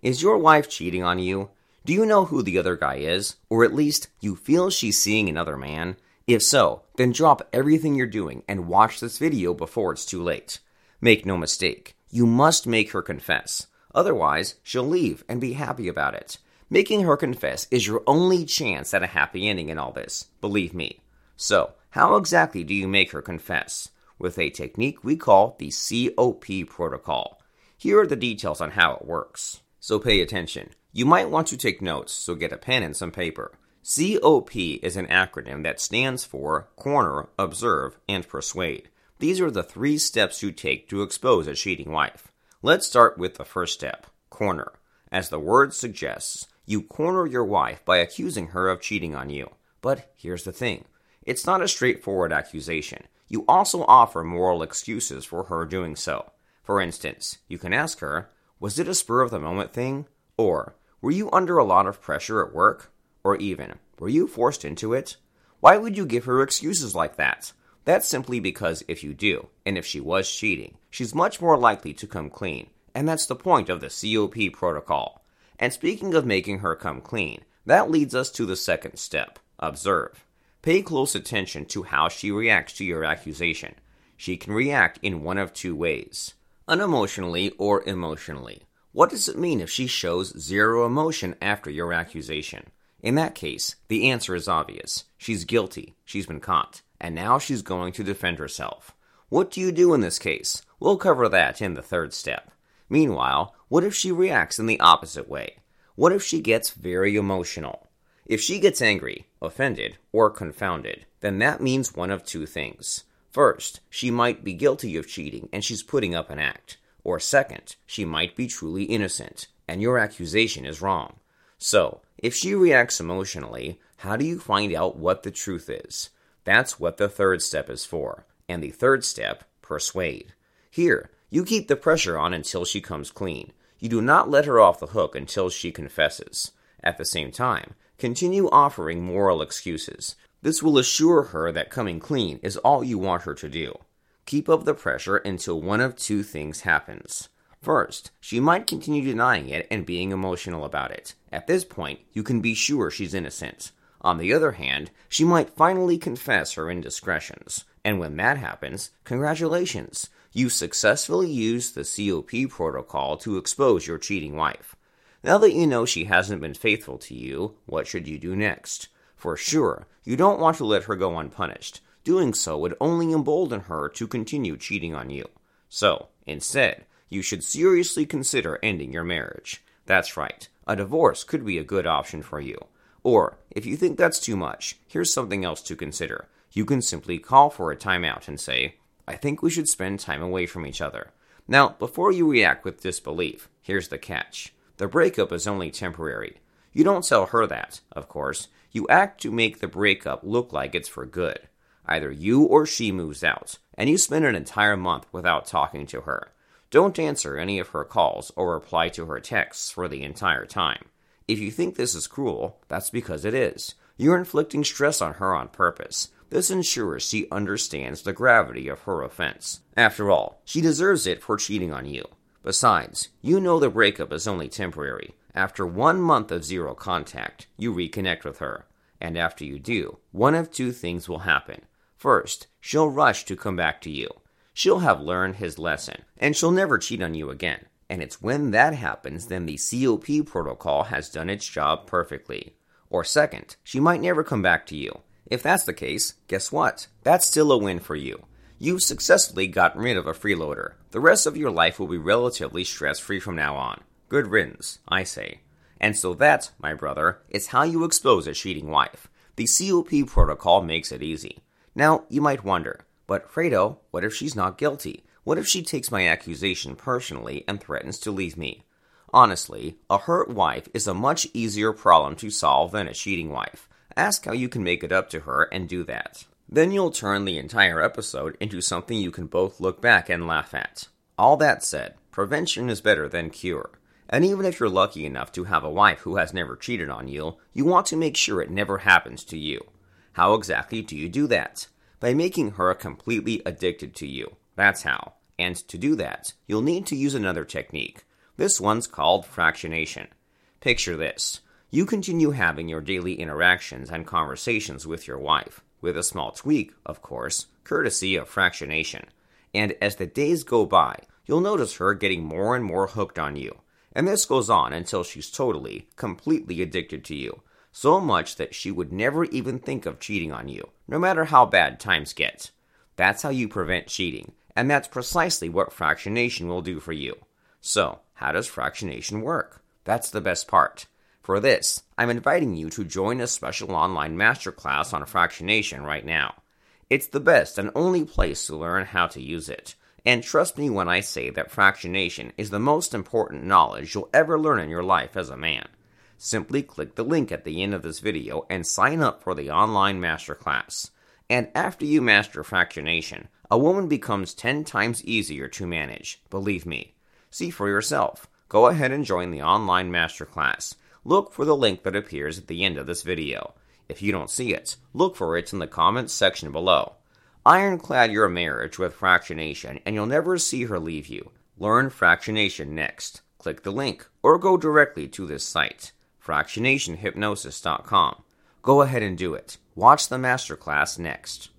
Is your wife cheating on you? Do you know who the other guy is? Or at least you feel she's seeing another man? If so, then drop everything you're doing and watch this video before it's too late. Make no mistake, you must make her confess. Otherwise, she'll leave and be happy about it. Making her confess is your only chance at a happy ending in all this, believe me. So, how exactly do you make her confess? With a technique we call the COP protocol. Here are the details on how it works. So pay attention. You might want to take notes, so get a pen and some paper. COP is an acronym that stands for Corner, Observe, and Persuade. These are the three steps you take to expose a cheating wife. Let's start with the first step corner. As the word suggests, you corner your wife by accusing her of cheating on you. But here's the thing it's not a straightforward accusation. You also offer moral excuses for her doing so. For instance, you can ask her, Was it a spur of the moment thing? Or, Were you under a lot of pressure at work? Or even, were you forced into it? Why would you give her excuses like that? That's simply because if you do, and if she was cheating, she's much more likely to come clean. And that's the point of the COP protocol. And speaking of making her come clean, that leads us to the second step observe. Pay close attention to how she reacts to your accusation. She can react in one of two ways unemotionally or emotionally. What does it mean if she shows zero emotion after your accusation? In that case, the answer is obvious. She's guilty, she's been caught, and now she's going to defend herself. What do you do in this case? We'll cover that in the third step. Meanwhile, what if she reacts in the opposite way? What if she gets very emotional? If she gets angry, offended, or confounded, then that means one of two things. First, she might be guilty of cheating and she's putting up an act. Or second, she might be truly innocent, and your accusation is wrong. So, if she reacts emotionally, how do you find out what the truth is? That's what the third step is for. And the third step, persuade. Here, you keep the pressure on until she comes clean. You do not let her off the hook until she confesses. At the same time, continue offering moral excuses. This will assure her that coming clean is all you want her to do. Keep up the pressure until one of two things happens. First, she might continue denying it and being emotional about it. At this point, you can be sure she's innocent. On the other hand, she might finally confess her indiscretions. And when that happens, congratulations! You successfully used the COP protocol to expose your cheating wife. Now that you know she hasn't been faithful to you, what should you do next? For sure, you don't want to let her go unpunished. Doing so would only embolden her to continue cheating on you. So, instead, you should seriously consider ending your marriage. That's right, a divorce could be a good option for you. Or, if you think that's too much, here's something else to consider. You can simply call for a timeout and say, I think we should spend time away from each other. Now, before you react with disbelief, here's the catch. The breakup is only temporary. You don't tell her that, of course. You act to make the breakup look like it's for good. Either you or she moves out, and you spend an entire month without talking to her. Don't answer any of her calls or reply to her texts for the entire time. If you think this is cruel, that's because it is. You're inflicting stress on her on purpose. This ensures she understands the gravity of her offense. After all, she deserves it for cheating on you. Besides, you know the breakup is only temporary. After one month of zero contact, you reconnect with her. And after you do, one of two things will happen. First, she'll rush to come back to you she'll have learned his lesson, and she'll never cheat on you again. And it's when that happens then the COP protocol has done its job perfectly. Or second, she might never come back to you. If that's the case, guess what? That's still a win for you. You've successfully gotten rid of a freeloader. The rest of your life will be relatively stress free from now on. Good riddance, I say. And so that, my brother, is how you expose a cheating wife. The COP protocol makes it easy. Now, you might wonder, but Fredo, what if she's not guilty? What if she takes my accusation personally and threatens to leave me? Honestly, a hurt wife is a much easier problem to solve than a cheating wife. Ask how you can make it up to her and do that. Then you'll turn the entire episode into something you can both look back and laugh at. All that said, prevention is better than cure. And even if you're lucky enough to have a wife who has never cheated on you, you want to make sure it never happens to you. How exactly do you do that? by making her completely addicted to you. That's how. And to do that, you'll need to use another technique. This one's called fractionation. Picture this. You continue having your daily interactions and conversations with your wife, with a small tweak, of course, courtesy of fractionation. And as the days go by, you'll notice her getting more and more hooked on you. And this goes on until she's totally, completely addicted to you. So much that she would never even think of cheating on you, no matter how bad times get. That's how you prevent cheating, and that's precisely what fractionation will do for you. So, how does fractionation work? That's the best part. For this, I'm inviting you to join a special online masterclass on fractionation right now. It's the best and only place to learn how to use it. And trust me when I say that fractionation is the most important knowledge you'll ever learn in your life as a man. Simply click the link at the end of this video and sign up for the online masterclass. And after you master fractionation, a woman becomes 10 times easier to manage, believe me. See for yourself. Go ahead and join the online masterclass. Look for the link that appears at the end of this video. If you don't see it, look for it in the comments section below. Ironclad your marriage with fractionation, and you'll never see her leave you. Learn fractionation next. Click the link or go directly to this site, fractionationhypnosis.com. Go ahead and do it. Watch the masterclass next.